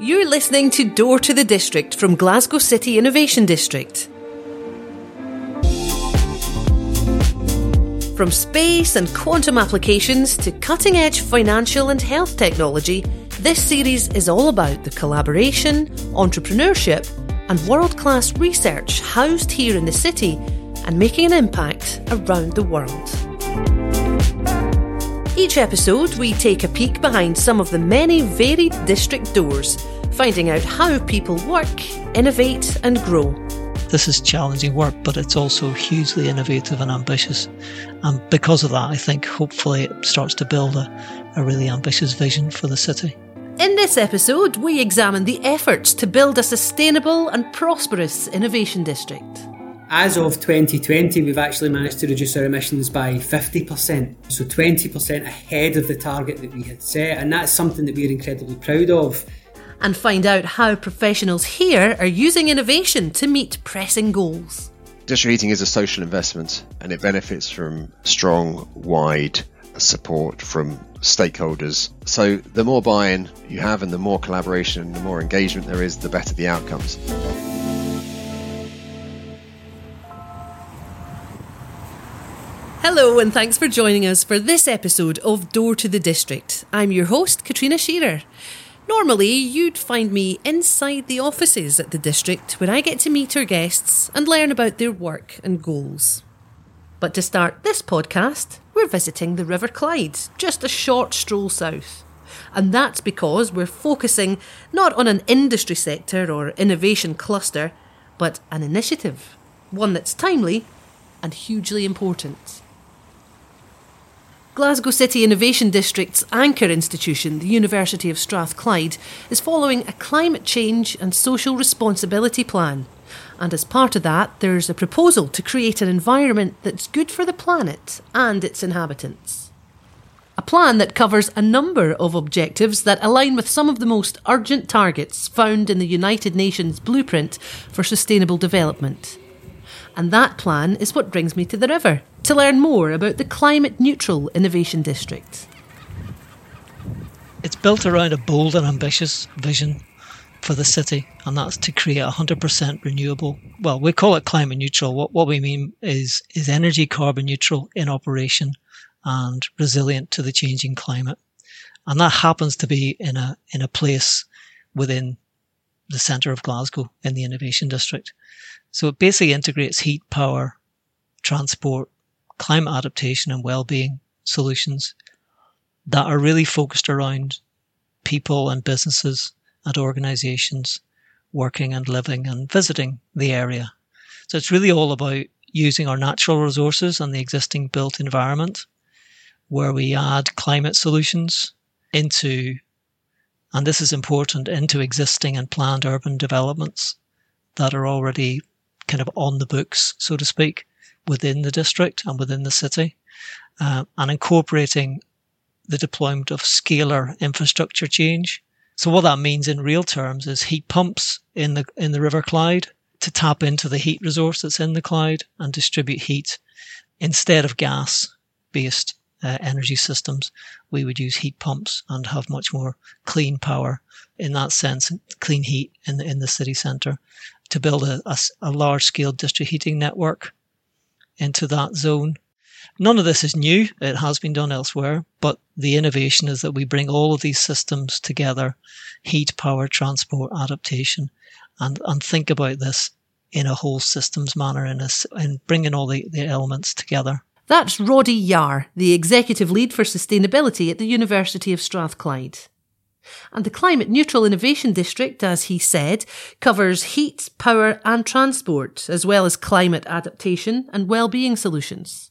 You're listening to Door to the District from Glasgow City Innovation District. From space and quantum applications to cutting edge financial and health technology, this series is all about the collaboration, entrepreneurship, and world class research housed here in the city and making an impact around the world. Each episode, we take a peek behind some of the many varied district doors, finding out how people work, innovate, and grow. This is challenging work, but it's also hugely innovative and ambitious. And because of that, I think hopefully it starts to build a, a really ambitious vision for the city. In this episode, we examine the efforts to build a sustainable and prosperous innovation district. As of 2020, we've actually managed to reduce our emissions by 50%, so 20% ahead of the target that we had set, and that's something that we're incredibly proud of. And find out how professionals here are using innovation to meet pressing goals. District heating is a social investment and it benefits from strong, wide support from stakeholders. So the more buy in you have and the more collaboration and the more engagement there is, the better the outcomes. Hello, and thanks for joining us for this episode of Door to the District. I'm your host, Katrina Shearer. Normally, you'd find me inside the offices at the district where I get to meet our guests and learn about their work and goals. But to start this podcast, we're visiting the River Clyde, just a short stroll south. And that's because we're focusing not on an industry sector or innovation cluster, but an initiative, one that's timely and hugely important. Glasgow City Innovation District's anchor institution, the University of Strathclyde, is following a climate change and social responsibility plan. And as part of that, there's a proposal to create an environment that's good for the planet and its inhabitants. A plan that covers a number of objectives that align with some of the most urgent targets found in the United Nations Blueprint for Sustainable Development. And that plan is what brings me to the river to learn more about the Climate Neutral Innovation District. It's built around a bold and ambitious vision for the city, and that's to create 100% renewable. Well, we call it climate neutral. What, what we mean is, is energy carbon neutral in operation and resilient to the changing climate. And that happens to be in a, in a place within the centre of Glasgow in the Innovation District. So it basically integrates heat, power, transport, climate adaptation and well-being solutions that are really focused around people and businesses and organizations working and living and visiting the area. So it's really all about using our natural resources and the existing built environment where we add climate solutions into, and this is important, into existing and planned urban developments that are already kind of on the books, so to speak, within the district and within the city, uh, and incorporating the deployment of scalar infrastructure change. So what that means in real terms is heat pumps in the in the River Clyde to tap into the heat resource that's in the Clyde and distribute heat instead of gas based uh, energy systems. We would use heat pumps and have much more clean power in that sense, clean heat in the in the city centre to build a, a, a large scale district heating network into that zone. None of this is new. It has been done elsewhere, but the innovation is that we bring all of these systems together, heat, power, transport, adaptation, and, and think about this in a whole systems manner and, and bringing all the, the elements together. That's Roddy Yarr, the Executive Lead for Sustainability at the University of Strathclyde. And the Climate Neutral Innovation District, as he said, covers heat, power and transport, as well as climate adaptation and well-being solutions.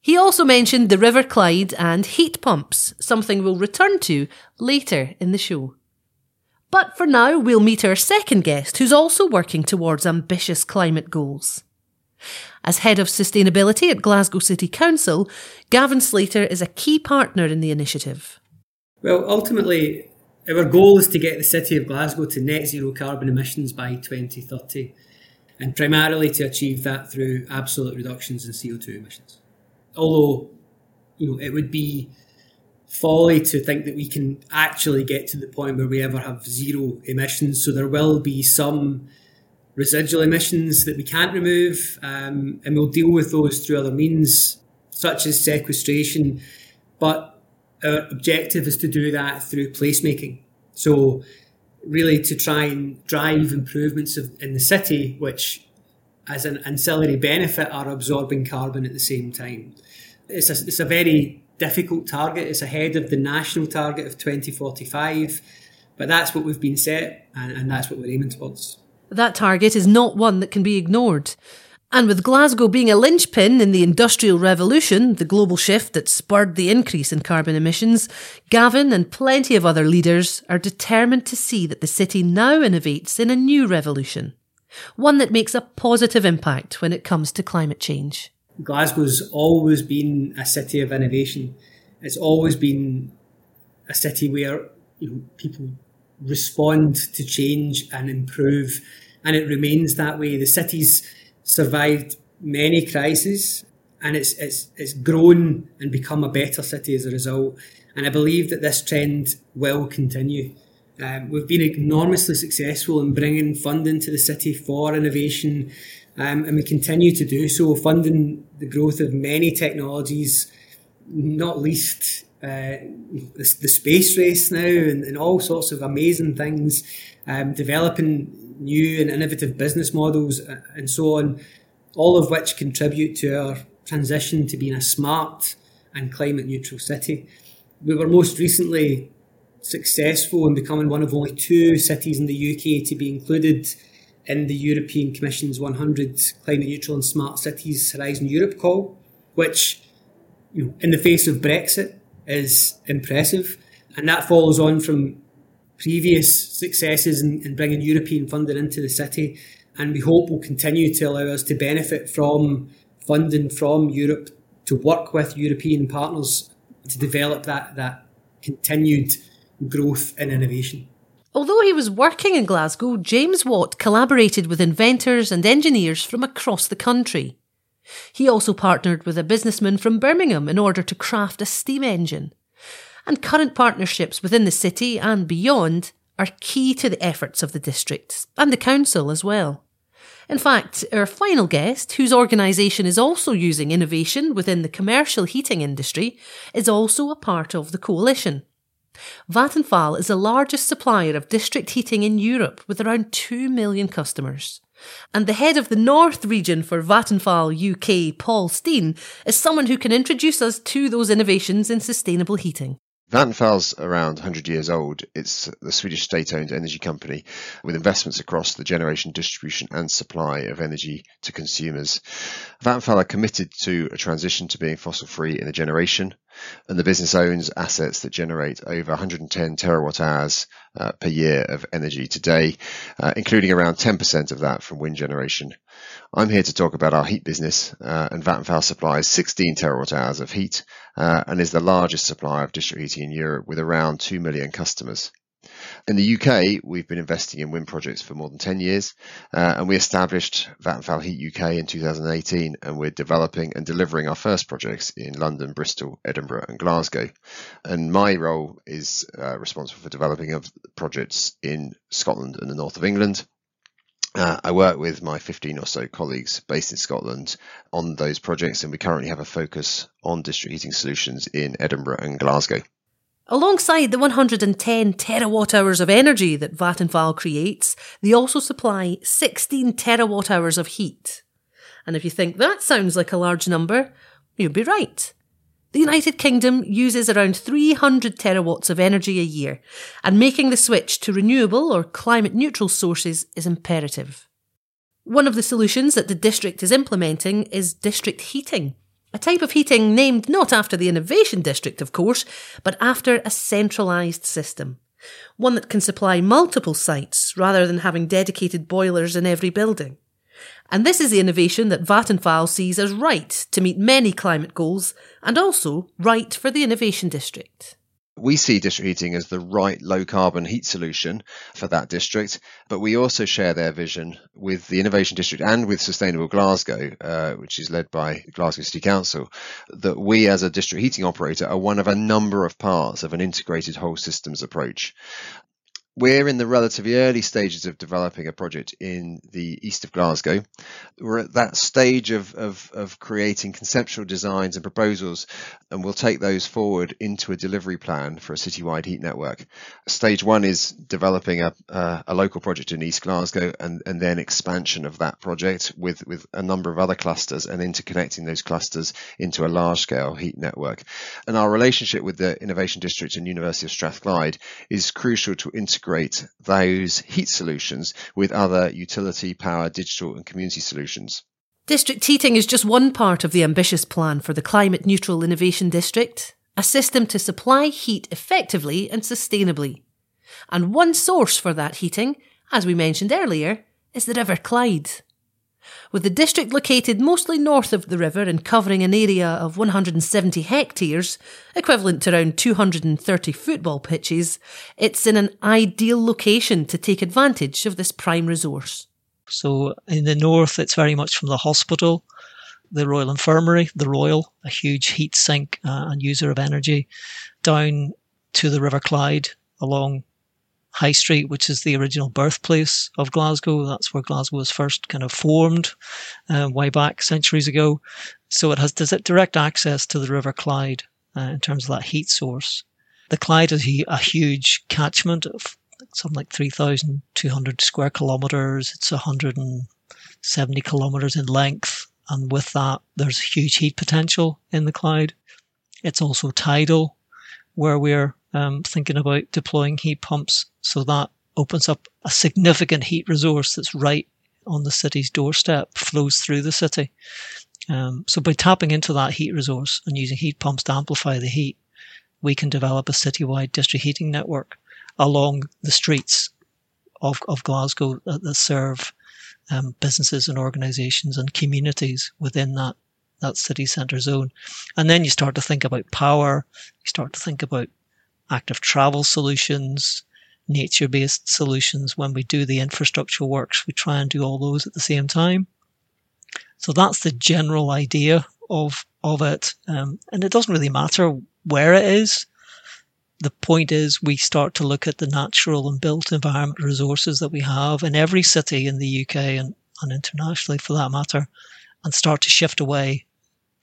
He also mentioned the River Clyde and heat pumps, something we'll return to later in the show. But for now, we'll meet our second guest who's also working towards ambitious climate goals. As Head of Sustainability at Glasgow City Council, Gavin Slater is a key partner in the initiative. Well, ultimately, our goal is to get the city of Glasgow to net zero carbon emissions by 2030, and primarily to achieve that through absolute reductions in CO2 emissions. Although, you know, it would be folly to think that we can actually get to the point where we ever have zero emissions. So there will be some residual emissions that we can't remove, um, and we'll deal with those through other means, such as sequestration. But our objective is to do that through placemaking. So, really, to try and drive improvements of, in the city, which, as an ancillary benefit, are absorbing carbon at the same time. It's a, it's a very difficult target. It's ahead of the national target of 2045, but that's what we've been set, and, and that's what we're aiming towards. That target is not one that can be ignored. And with Glasgow being a linchpin in the Industrial Revolution, the global shift that spurred the increase in carbon emissions, Gavin and plenty of other leaders are determined to see that the city now innovates in a new revolution. One that makes a positive impact when it comes to climate change. Glasgow's always been a city of innovation. It's always been a city where you know, people respond to change and improve, and it remains that way. The city's survived many crises, and it's it's it's grown and become a better city as a result. And I believe that this trend will continue. Um, we've been enormously successful in bringing funding to the city for innovation um, and we continue to do so, funding the growth of many technologies, not least uh, the, the, space race now and, and, all sorts of amazing things, um, developing new and innovative business models uh, and so on, all of which contribute to our transition to being a smart and climate neutral city. We were most recently successful in becoming one of only two cities in the UK to be included in the European Commission's 100 Climate Neutral and Smart Cities Horizon Europe call, which, you know, in the face of Brexit, is impressive. And that follows on from previous successes in, in bringing European funding into the city. And we hope will continue to allow us to benefit from funding from Europe to work with European partners to develop that, that continued growth and innovation. Although he was working in Glasgow, James Watt collaborated with inventors and engineers from across the country. He also partnered with a businessman from Birmingham in order to craft a steam engine. And current partnerships within the city and beyond are key to the efforts of the district and the council as well. In fact, our final guest, whose organisation is also using innovation within the commercial heating industry, is also a part of the coalition. Vattenfall is the largest supplier of district heating in Europe with around 2 million customers. And the head of the North region for Vattenfall UK, Paul Steen, is someone who can introduce us to those innovations in sustainable heating. Vattenfall's around 100 years old. It's the Swedish state owned energy company with investments across the generation, distribution, and supply of energy to consumers. Vattenfall are committed to a transition to being fossil free in a generation, and the business owns assets that generate over 110 terawatt hours uh, per year of energy today, uh, including around 10% of that from wind generation. I'm here to talk about our heat business, uh, and Vattenfall supplies 16 terawatt hours of heat uh, and is the largest supplier of district heating in Europe with around 2 million customers. In the UK, we've been investing in wind projects for more than 10 years, uh, and we established Vattenfall Heat UK in 2018, and we're developing and delivering our first projects in London, Bristol, Edinburgh, and Glasgow. And my role is uh, responsible for developing of projects in Scotland and the north of England, uh, I work with my 15 or so colleagues based in Scotland on those projects, and we currently have a focus on district heating solutions in Edinburgh and Glasgow. Alongside the 110 terawatt hours of energy that Vattenfall creates, they also supply 16 terawatt hours of heat. And if you think that sounds like a large number, you'd be right. The United Kingdom uses around 300 terawatts of energy a year, and making the switch to renewable or climate neutral sources is imperative. One of the solutions that the district is implementing is district heating, a type of heating named not after the innovation district, of course, but after a centralised system. One that can supply multiple sites rather than having dedicated boilers in every building. And this is the innovation that Vattenfall sees as right to meet many climate goals and also right for the innovation district. We see district heating as the right low carbon heat solution for that district, but we also share their vision with the Innovation District and with Sustainable Glasgow, uh, which is led by Glasgow City Council, that we as a district heating operator are one of a number of parts of an integrated whole systems approach we're in the relatively early stages of developing a project in the east of Glasgow. We're at that stage of, of, of, creating conceptual designs and proposals, and we'll take those forward into a delivery plan for a citywide heat network. Stage one is developing a, a, a local project in East Glasgow and, and then expansion of that project with, with a number of other clusters and interconnecting those clusters into a large scale heat network. And our relationship with the Innovation District and University of Strathclyde is crucial to integrate integrate those heat solutions with other utility, power, digital, and community solutions. District heating is just one part of the ambitious plan for the Climate Neutral Innovation District, a system to supply heat effectively and sustainably. And one source for that heating, as we mentioned earlier, is the River Clyde with the district located mostly north of the river and covering an area of 170 hectares, equivalent to around 230 football pitches, it's in an ideal location to take advantage of this prime resource. So in the north, it's very much from the hospital, the Royal Infirmary, the Royal, a huge heat sink uh, and user of energy, down to the River Clyde along High Street, which is the original birthplace of Glasgow. That's where Glasgow was first kind of formed uh, way back centuries ago. So it has direct access to the River Clyde uh, in terms of that heat source. The Clyde is a huge catchment of something like 3,200 square kilometres. It's 170 kilometres in length. And with that, there's huge heat potential in the Clyde. It's also tidal, where we're um, thinking about deploying heat pumps. So that opens up a significant heat resource that's right on the city's doorstep, flows through the city. Um, so by tapping into that heat resource and using heat pumps to amplify the heat, we can develop a citywide district heating network along the streets of, of Glasgow that, that serve um, businesses and organisations and communities within that that city centre zone. And then you start to think about power, you start to think about active travel solutions, nature based solutions. When we do the infrastructure works, we try and do all those at the same time. So that's the general idea of, of it. Um, and it doesn't really matter where it is. The point is we start to look at the natural and built environment resources that we have in every city in the UK and, and internationally for that matter, and start to shift away,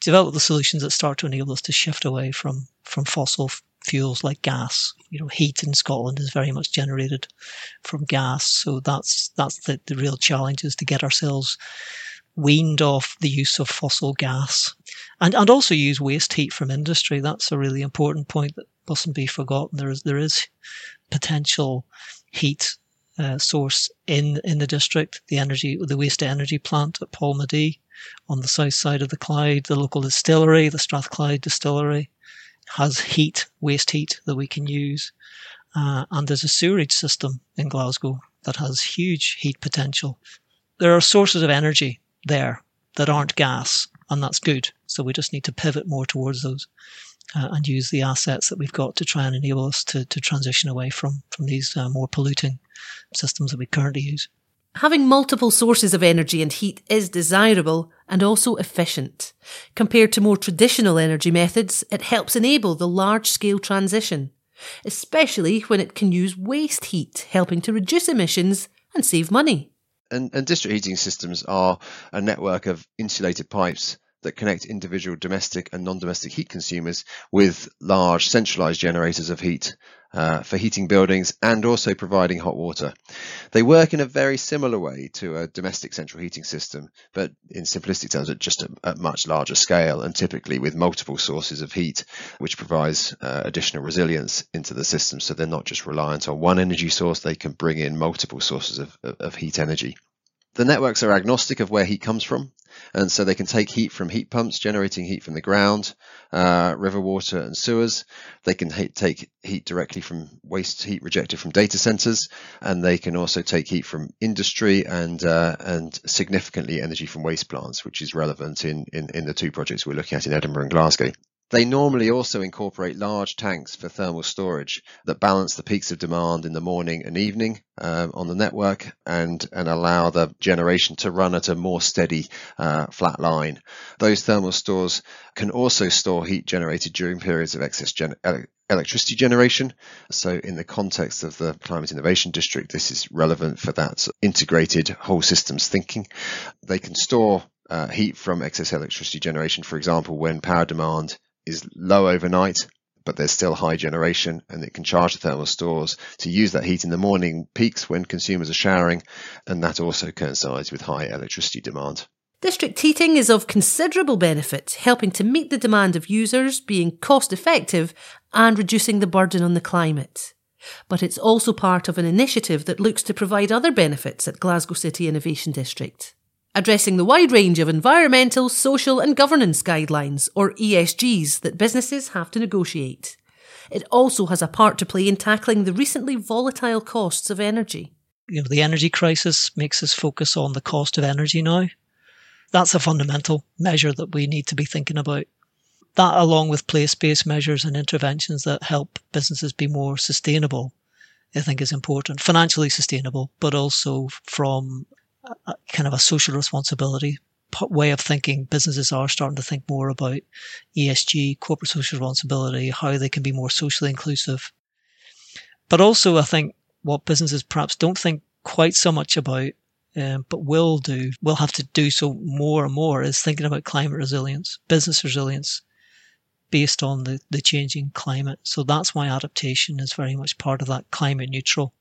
develop the solutions that start to enable us to shift away from, from fossil fuels like gas. You know, heat in Scotland is very much generated from gas, so that's that's the, the real challenge is to get ourselves weaned off the use of fossil gas, and and also use waste heat from industry. That's a really important point that mustn't be forgotten. There is there is potential heat uh, source in in the district. The energy, the waste energy plant at Polmadie on the south side of the Clyde, the local distillery, the Strathclyde distillery, has heat, waste heat that we can use. Uh, and there's a sewerage system in Glasgow that has huge heat potential. There are sources of energy there that aren't gas, and that's good. So we just need to pivot more towards those uh, and use the assets that we've got to try and enable us to, to transition away from, from these uh, more polluting systems that we currently use. Having multiple sources of energy and heat is desirable and also efficient. Compared to more traditional energy methods, it helps enable the large scale transition, especially when it can use waste heat, helping to reduce emissions and save money. And, and district heating systems are a network of insulated pipes that connect individual domestic and non-domestic heat consumers with large centralized generators of heat uh, for heating buildings and also providing hot water. They work in a very similar way to a domestic central heating system, but in simplistic terms at just a, much larger scale and typically with multiple sources of heat, which provides uh, additional resilience into the system. So they're not just reliant on one energy source, they can bring in multiple sources of, of heat energy. The networks are agnostic of where heat comes from, and so they can take heat from heat pumps generating heat from the ground, uh, river water, and sewers. They can take heat directly from waste heat rejected from data centers, and they can also take heat from industry and uh, and significantly energy from waste plants, which is relevant in, in in the two projects we're looking at in Edinburgh and Glasgow. They normally also incorporate large tanks for thermal storage that balance the peaks of demand in the morning and evening um, on the network and, and allow the generation to run at a more steady uh, flat line. Those thermal stores can also store heat generated during periods of excess gen- electricity generation. So, in the context of the Climate Innovation District, this is relevant for that integrated whole systems thinking. They can store uh, heat from excess electricity generation, for example, when power demand is low overnight, but there's still high generation and it can charge the thermal stores to use that heat in the morning peaks when consumers are showering, and that also coincides with high electricity demand. District heating is of considerable benefit, helping to meet the demand of users, being cost effective, and reducing the burden on the climate. But it's also part of an initiative that looks to provide other benefits at Glasgow City Innovation District addressing the wide range of environmental, social, and governance guidelines, or ESGs, that businesses have to negotiate. It also has a part to play in tackling the recently volatile costs of energy. You know, the energy crisis makes us focus on the cost of energy now. That's a fundamental measure that we need to be thinking about. That, along with place based measures and interventions that help businesses be more sustainable, I think is important. Financially sustainable, but also from a, kind of a social responsibility way of thinking. Businesses are starting to think more about ESG, corporate social responsibility, how they can be more socially inclusive. But also, I think what businesses perhaps don't think quite so much about, um, but will do, will have to do so more and more, is thinking about climate resilience, business resilience based on the, the changing climate. So that's why adaptation is very much part of that climate neutral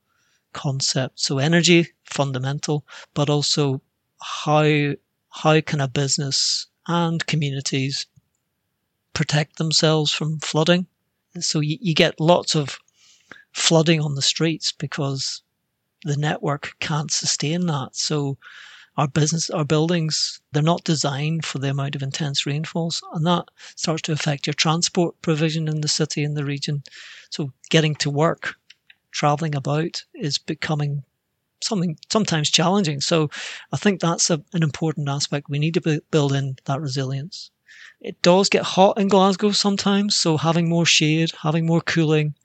concept. So energy, fundamental, but also how how can a business and communities protect themselves from flooding? So you, you get lots of flooding on the streets because the network can't sustain that. So our business, our buildings, they're not designed for the amount of intense rainfalls, and that starts to affect your transport provision in the city and the region. So getting to work traveling about is becoming something sometimes challenging. So I think that's a, an important aspect. We need to be, build in that resilience. It does get hot in Glasgow sometimes, so having more shade, having more cooling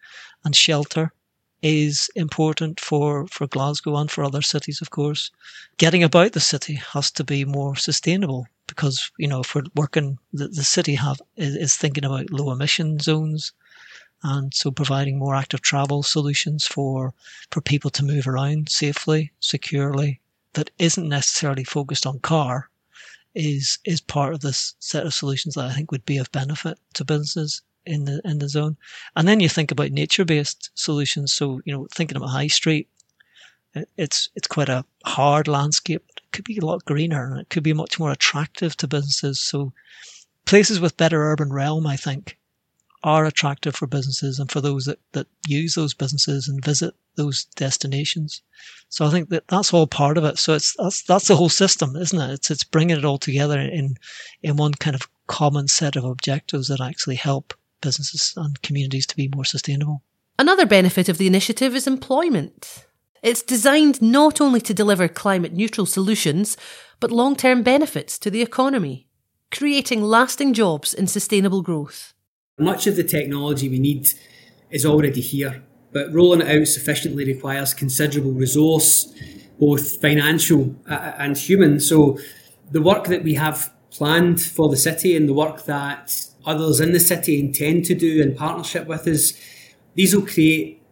and shelter is important for, for Glasgow and for other cities, of course. Getting about the city has to be more sustainable because, you know, if we're working, the, the city have is, is thinking about low emission zones and so providing more active travel solutions for for people to move around safely, securely, that isn't necessarily focused on car, is is part of this set of solutions that I think would be of benefit to businesses in the in the zone. And then you think about nature based solutions. So you know, thinking about High Street, it's it's quite a hard landscape. It could be a lot greener and it could be much more attractive to businesses. So places with better urban realm, I think, are attractive for businesses and for those that, that use those businesses and visit those destinations. So I think that that's all part of it. So it's that's that's the whole system, isn't it? It's it's bringing it all together in in one kind of common set of objectives that actually help businesses and communities to be more sustainable. Another benefit of the initiative is employment. It's designed not only to deliver climate neutral solutions, but long term benefits to the economy, creating lasting jobs and sustainable growth. Much of the technology we need is already here, but rolling it out sufficiently requires considerable resource, both financial uh, uh, and human. So the work that we have planned for the city and the work that others in the city intend to do in partnership with us, these will create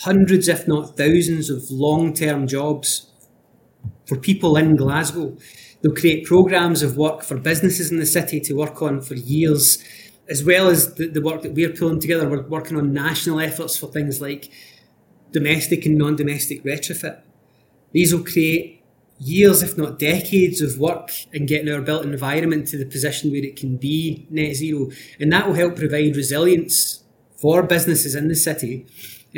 hundreds, if not thousands, of long term jobs for people in Glasgow. They'll create programmes of work for businesses in the city to work on for years as well as the, the work that we're pulling together, we're working on national efforts for things like domestic and non domestic retrofit. These will create years, if not decades, of work in getting our built environment to the position where it can be net zero. And that will help provide resilience for businesses in the city.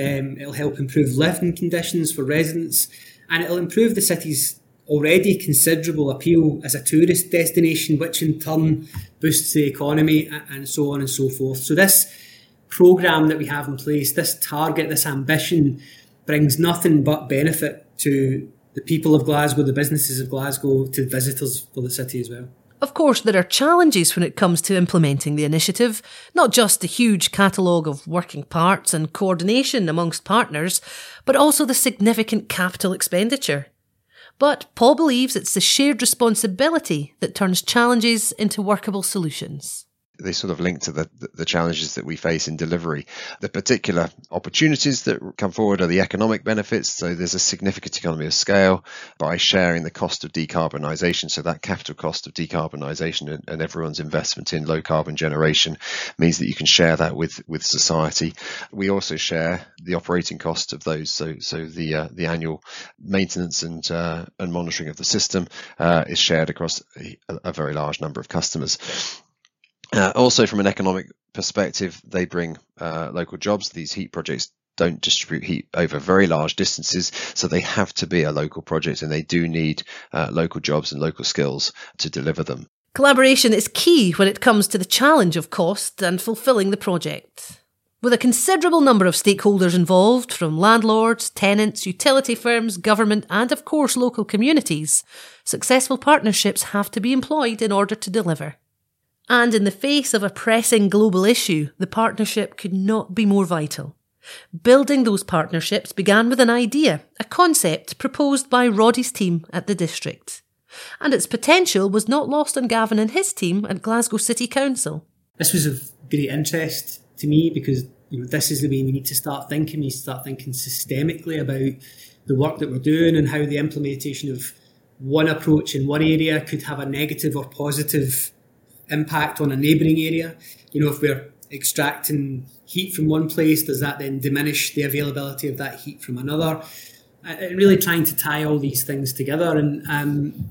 Um, it'll help improve living conditions for residents and it'll improve the city's already considerable appeal as a tourist destination, which in turn boosts the economy and so on and so forth. So this program that we have in place, this target, this ambition, brings nothing but benefit to the people of Glasgow, the businesses of Glasgow, to visitors for the city as well. Of course, there are challenges when it comes to implementing the initiative, not just the huge catalogue of working parts and coordination amongst partners, but also the significant capital expenditure. But Paul believes it's the shared responsibility that turns challenges into workable solutions they sort of link to the, the challenges that we face in delivery. The particular opportunities that come forward are the economic benefits. So there's a significant economy of scale by sharing the cost of decarbonisation. So that capital cost of decarbonisation and, and everyone's investment in low carbon generation means that you can share that with, with society. We also share the operating cost of those. So so the uh, the annual maintenance and uh, and monitoring of the system uh, is shared across a, a very large number of customers. Uh, also, from an economic perspective, they bring uh, local jobs. These heat projects don't distribute heat over very large distances, so they have to be a local project and they do need uh, local jobs and local skills to deliver them. Collaboration is key when it comes to the challenge of cost and fulfilling the project. With a considerable number of stakeholders involved, from landlords, tenants, utility firms, government, and of course local communities, successful partnerships have to be employed in order to deliver. And in the face of a pressing global issue, the partnership could not be more vital. Building those partnerships began with an idea, a concept proposed by Roddy's team at the district. And its potential was not lost on Gavin and his team at Glasgow City Council. This was of great interest to me because you know, this is the way we need to start thinking. We need to start thinking systemically about the work that we're doing and how the implementation of one approach in one area could have a negative or positive impact on a neighbouring area? You know, if we're extracting heat from one place, does that then diminish the availability of that heat from another? And really trying to tie all these things together. And um,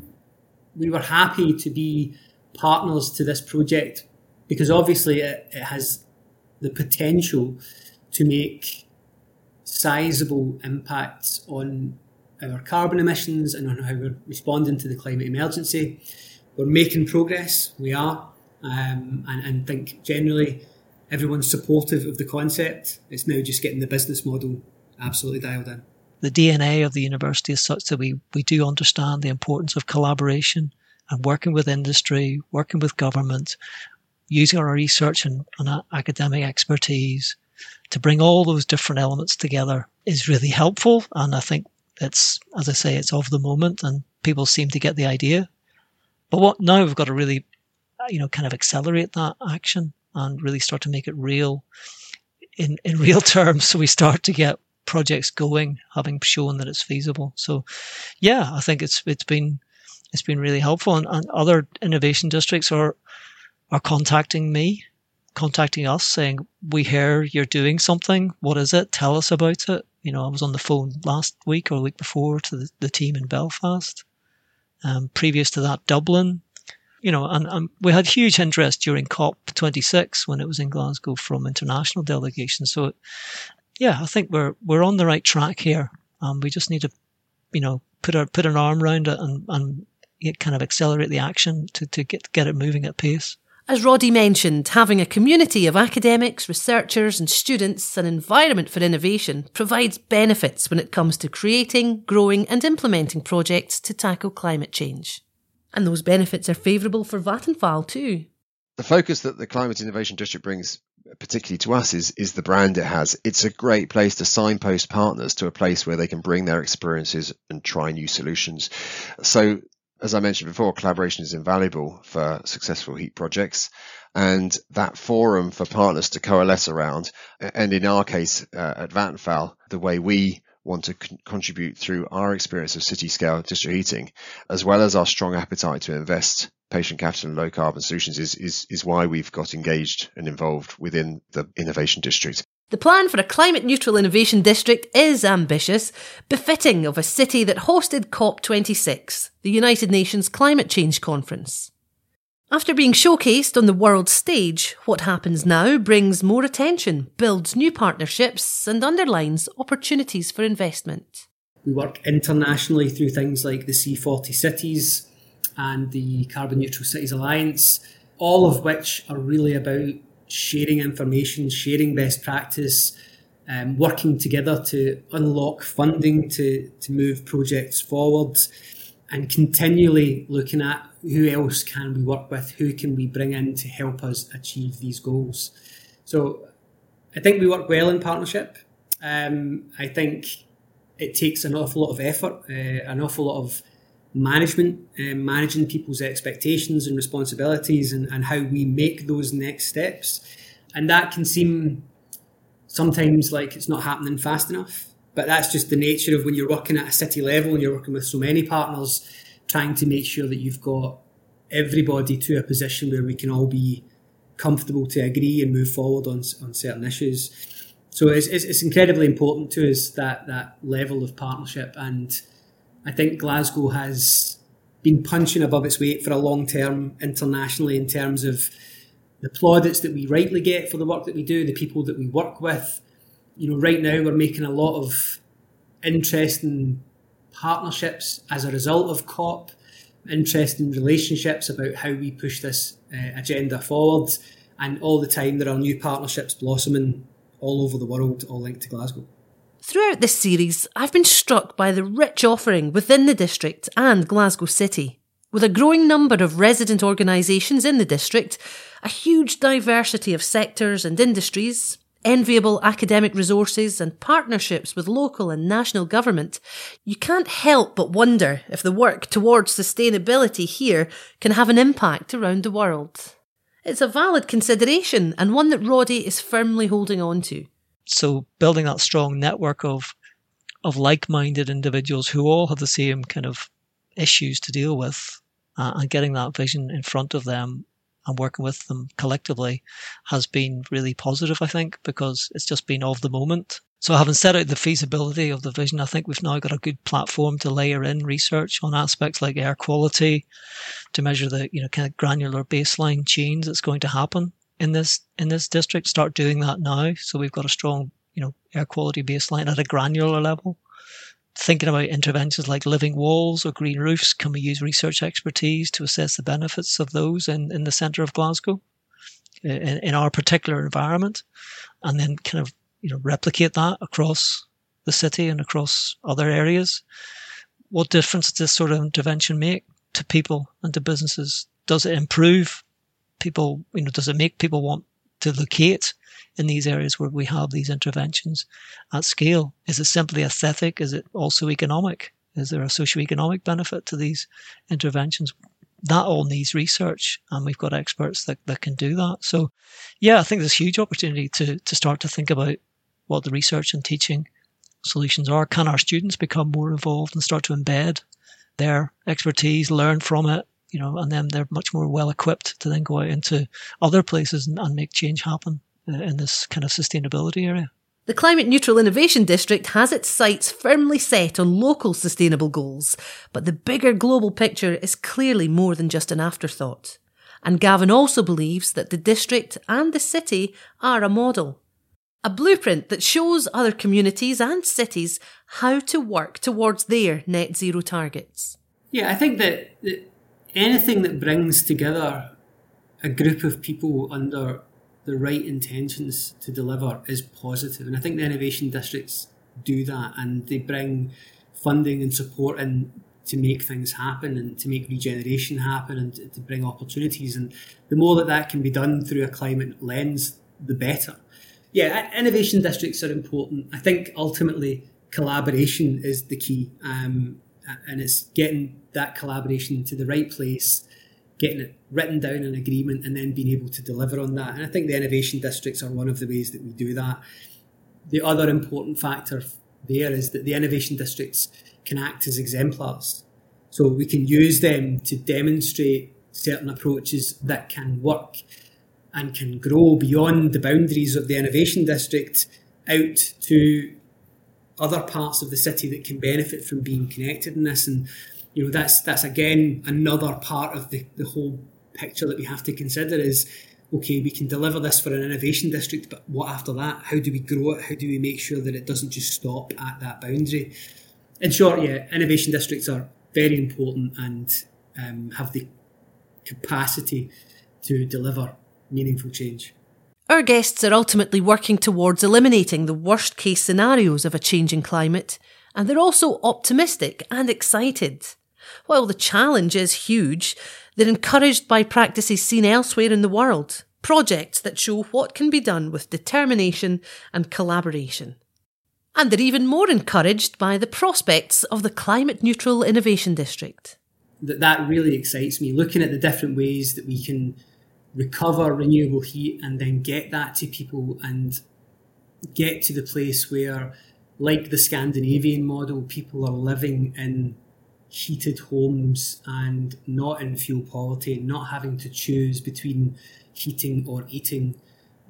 we were happy to be partners to this project because obviously it, it has the potential to make sizable impacts on our carbon emissions and on how we're responding to the climate emergency we're making progress. We are, um, and, and think generally everyone's supportive of the concept. It's now just getting the business model absolutely dialed in. The DNA of the university is such that we, we do understand the importance of collaboration and working with industry, working with government, using our research and, and academic expertise to bring all those different elements together is really helpful. And I think it's, as I say, it's of the moment and people seem to get the idea. But what now we've got to really, uh, you know, kind of accelerate that action and really start to make it real in, in real terms. So we start to get projects going, having shown that it's feasible. So yeah, I think it's, it's been, it's been really helpful and, and other innovation districts are, are contacting me, contacting us saying, we hear you're doing something. What is it? Tell us about it. You know, I was on the phone last week or week before to the, the team in Belfast um, previous to that, Dublin. You know, and, and we had huge interest during COP26 when it was in Glasgow from international delegations. So, yeah, I think we're we're on the right track here. Um, we just need to, you know, put our put an arm around it and and kind of accelerate the action to, to get get it moving at pace. As Roddy mentioned, having a community of academics, researchers, and students, an environment for innovation, provides benefits when it comes to creating, growing, and implementing projects to tackle climate change. And those benefits are favourable for Vattenfall too. The focus that the Climate Innovation District brings particularly to us is is the brand it has. It's a great place to signpost partners to a place where they can bring their experiences and try new solutions. So as I mentioned before, collaboration is invaluable for successful heat projects. And that forum for partners to coalesce around, and in our case uh, at Vattenfall, the way we want to con- contribute through our experience of city scale district heating, as well as our strong appetite to invest patient capital and low carbon solutions, is, is, is why we've got engaged and involved within the innovation district. The plan for a climate neutral innovation district is ambitious, befitting of a city that hosted COP26, the United Nations Climate Change Conference. After being showcased on the world stage, what happens now brings more attention, builds new partnerships, and underlines opportunities for investment. We work internationally through things like the C40 cities and the Carbon Neutral Cities Alliance, all of which are really about sharing information, sharing best practice, um, working together to unlock funding to, to move projects forward. and continually looking at who else can we work with, who can we bring in to help us achieve these goals. So I think we work well in partnership. Um, I think it takes an awful lot of effort, uh, an awful lot of management, uh, managing people's expectations and responsibilities, and, and how we make those next steps. And that can seem sometimes like it's not happening fast enough. But that's just the nature of when you're working at a city level and you're working with so many partners, trying to make sure that you've got everybody to a position where we can all be comfortable to agree and move forward on, on certain issues. So it's, it's, it's incredibly important to us that that level of partnership, and I think Glasgow has been punching above its weight for a long term internationally in terms of the plaudits that we rightly get for the work that we do, the people that we work with. You know, right now we're making a lot of interesting partnerships as a result of COP, interesting relationships about how we push this uh, agenda forward. And all the time there are new partnerships blossoming all over the world, all linked to Glasgow. Throughout this series, I've been struck by the rich offering within the district and Glasgow City. With a growing number of resident organisations in the district, a huge diversity of sectors and industries, enviable academic resources, and partnerships with local and national government, you can't help but wonder if the work towards sustainability here can have an impact around the world. It's a valid consideration and one that Roddy is firmly holding on to. So building that strong network of of like-minded individuals who all have the same kind of issues to deal with uh, and getting that vision in front of them and working with them collectively has been really positive, I think, because it's just been of the moment. So, having set out the feasibility of the vision, I think we've now got a good platform to layer in research on aspects like air quality, to measure the you know kind of granular baseline change that's going to happen in this in this district. Start doing that now, so we've got a strong you know air quality baseline at a granular level thinking about interventions like living walls or green roofs, can we use research expertise to assess the benefits of those in, in the centre of Glasgow, in, in our particular environment, and then kind of you know replicate that across the city and across other areas? What difference does this sort of intervention make to people and to businesses? Does it improve people? You know, does it make people want to locate in these areas where we have these interventions at scale? Is it simply aesthetic? Is it also economic? Is there a socio-economic benefit to these interventions? That all needs research, and we've got experts that, that can do that. So, yeah, I think there's a huge opportunity to, to start to think about what the research and teaching solutions are. Can our students become more involved and start to embed their expertise, learn from it, you know, and then they're much more well equipped to then go out into other places and, and make change happen uh, in this kind of sustainability area. The Climate Neutral Innovation District has its sights firmly set on local sustainable goals, but the bigger global picture is clearly more than just an afterthought. And Gavin also believes that the district and the city are a model. A blueprint that shows other communities and cities how to work towards their net zero targets. Yeah, I think that, that anything that brings together a group of people under the right intentions to deliver is positive. And I think the innovation districts do that and they bring funding and support in to make things happen and to make regeneration happen and to, bring opportunities. And the more that that can be done through a climate lens, the better. Yeah, innovation districts are important. I think ultimately collaboration is the key. Um, and it's getting that collaboration to the right place, getting it written down in agreement, and then being able to deliver on that. And I think the innovation districts are one of the ways that we do that. The other important factor there is that the innovation districts can act as exemplars. So we can use them to demonstrate certain approaches that can work and can grow beyond the boundaries of the innovation district out to other parts of the city that can benefit from being connected in this. And you know, that's that's again another part of the, the whole picture that we have to consider is okay, we can deliver this for an innovation district, but what after that? How do we grow it? How do we make sure that it doesn't just stop at that boundary? In short, yeah, innovation districts are very important and um, have the capacity to deliver meaningful change. Our guests are ultimately working towards eliminating the worst case scenarios of a changing climate, and they're also optimistic and excited. While the challenge is huge, they're encouraged by practices seen elsewhere in the world, projects that show what can be done with determination and collaboration. And they're even more encouraged by the prospects of the Climate Neutral Innovation District. That, that really excites me, looking at the different ways that we can recover renewable heat and then get that to people and get to the place where, like the Scandinavian model, people are living in heated homes and not in fuel poverty, not having to choose between heating or eating,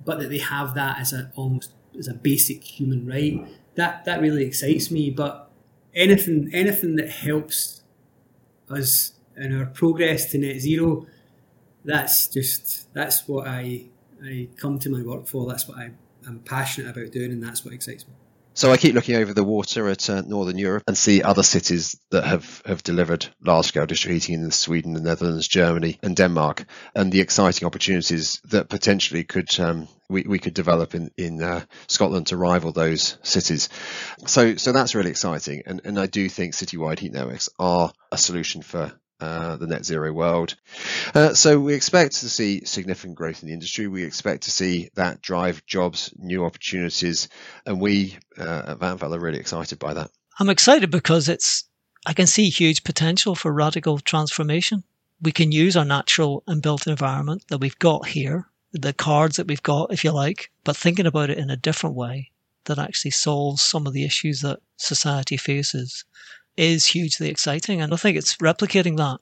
but that they have that as a almost as a basic human right. That that really excites me. But anything anything that helps us in our progress to net zero, that's just that's what I I come to my work for. That's what I, I'm passionate about doing, and that's what excites me. So I keep looking over the water at uh, Northern Europe and see other cities that have, have delivered large scale district heating in Sweden, the Netherlands, Germany, and Denmark, and the exciting opportunities that potentially could um, we, we could develop in in uh, Scotland to rival those cities. So so that's really exciting, and and I do think citywide heat networks are a solution for uh, the net zero world. Uh, so we expect to see significant growth in the industry. We expect to see that drive jobs, new opportunities, and we uh, at Vattenfall are really excited by that. I'm excited because it's I can see huge potential for radical transformation. We can use our natural and built environment that we've got here, the cards that we've got, if you like, but thinking about it in a different way that actually solves some of the issues that society faces is hugely exciting. And I think it's replicating that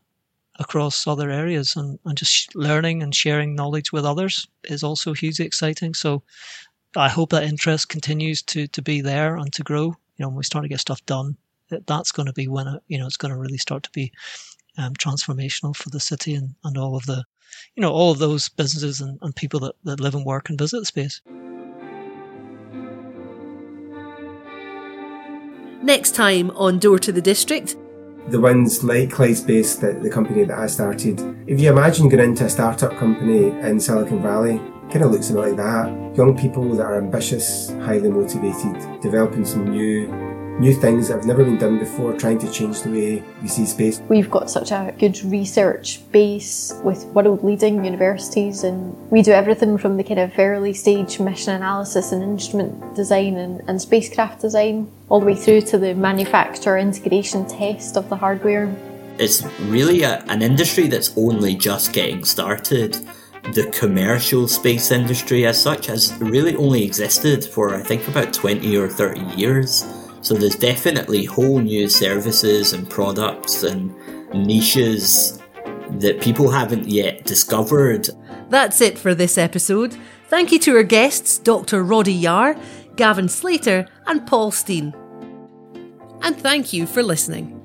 across other areas and, and just learning and sharing knowledge with others is also hugely exciting. So I hope that interest continues to, to be there and to grow. You know, when we start to get stuff done, that's going to be when, it, you know, it's going to really start to be um, transformational for the city and, and all of the, you know, all of those businesses and, and people that, that live and work and visit the space. Next time on Door to the District. The ones like Clydespace, the, the company that I started, if you imagine going into a startup company in Silicon Valley, kind of looks a bit like that. Young people that are ambitious, highly motivated, developing some new new things that have never been done before, trying to change the way we see space. We've got such a good research base with world leading universities, and we do everything from the kind of early stage mission analysis and instrument design and, and spacecraft design, all the way through to the manufacture, integration, test of the hardware. It's really a, an industry that's only just getting started the commercial space industry as such has really only existed for I think about 20 or 30 years. So there's definitely whole new services and products and niches that people haven't yet discovered. That's it for this episode. Thank you to our guests, Dr. Roddy Yarr, Gavin Slater, and Paul Steen. And thank you for listening.